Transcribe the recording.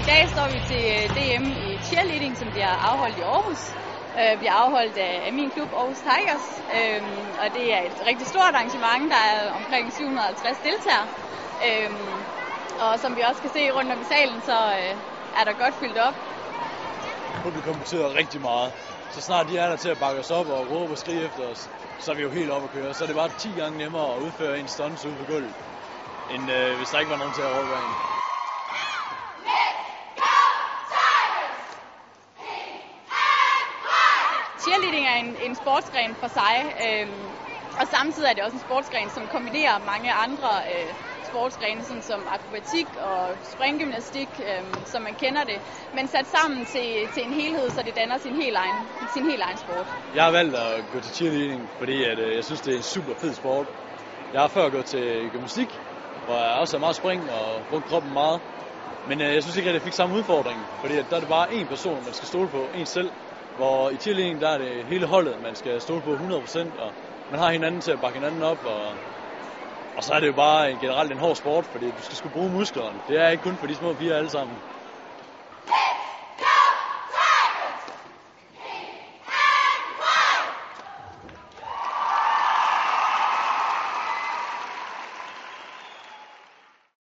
I dag står vi til øh, DM i cheerleading, som bliver afholdt i Aarhus. Øh, bliver afholdt af min klub Aarhus Tigers, øh, og det er et rigtig stort arrangement. Der er omkring 750 deltagere. Øh, og som vi også kan se rundt om i salen, så øh, er der godt fyldt op. Publikum betyder rigtig meget. Så snart de er der til at bakke os op og råbe og skrige efter os, så er vi jo helt oppe at køre. Så er det bare 10 gange nemmere at udføre en stunts ude på gulvet, end øh, hvis der ikke var nogen til at råbe af en. Cheerleading er en, en sportsgren for sig, øh, og samtidig er det også en sportsgren, som kombinerer mange andre øh, sportsgrene, sådan som akrobatik og springgymnastik, øh, som man kender det, men sat sammen til, til en helhed, så det danner sin helt egen, sin helt egen sport. Jeg har valgt at gå til cheerleading, fordi at, øh, jeg synes, det er en super fed sport. Jeg har før gået til gymnastik, hvor jeg også er meget spring og brugt kroppen meget. Men øh, jeg synes ikke, at jeg fik samme udfordring, fordi at der er det bare én person, man skal stole på, en selv. Hvor i cheerleading, der er det hele holdet, man skal stole på 100%, og man har hinanden til at bakke hinanden op, og, og så er det jo bare generelt en hård sport, fordi du skal skulle bruge musklerne. Det er ikke kun for de små piger alle sammen.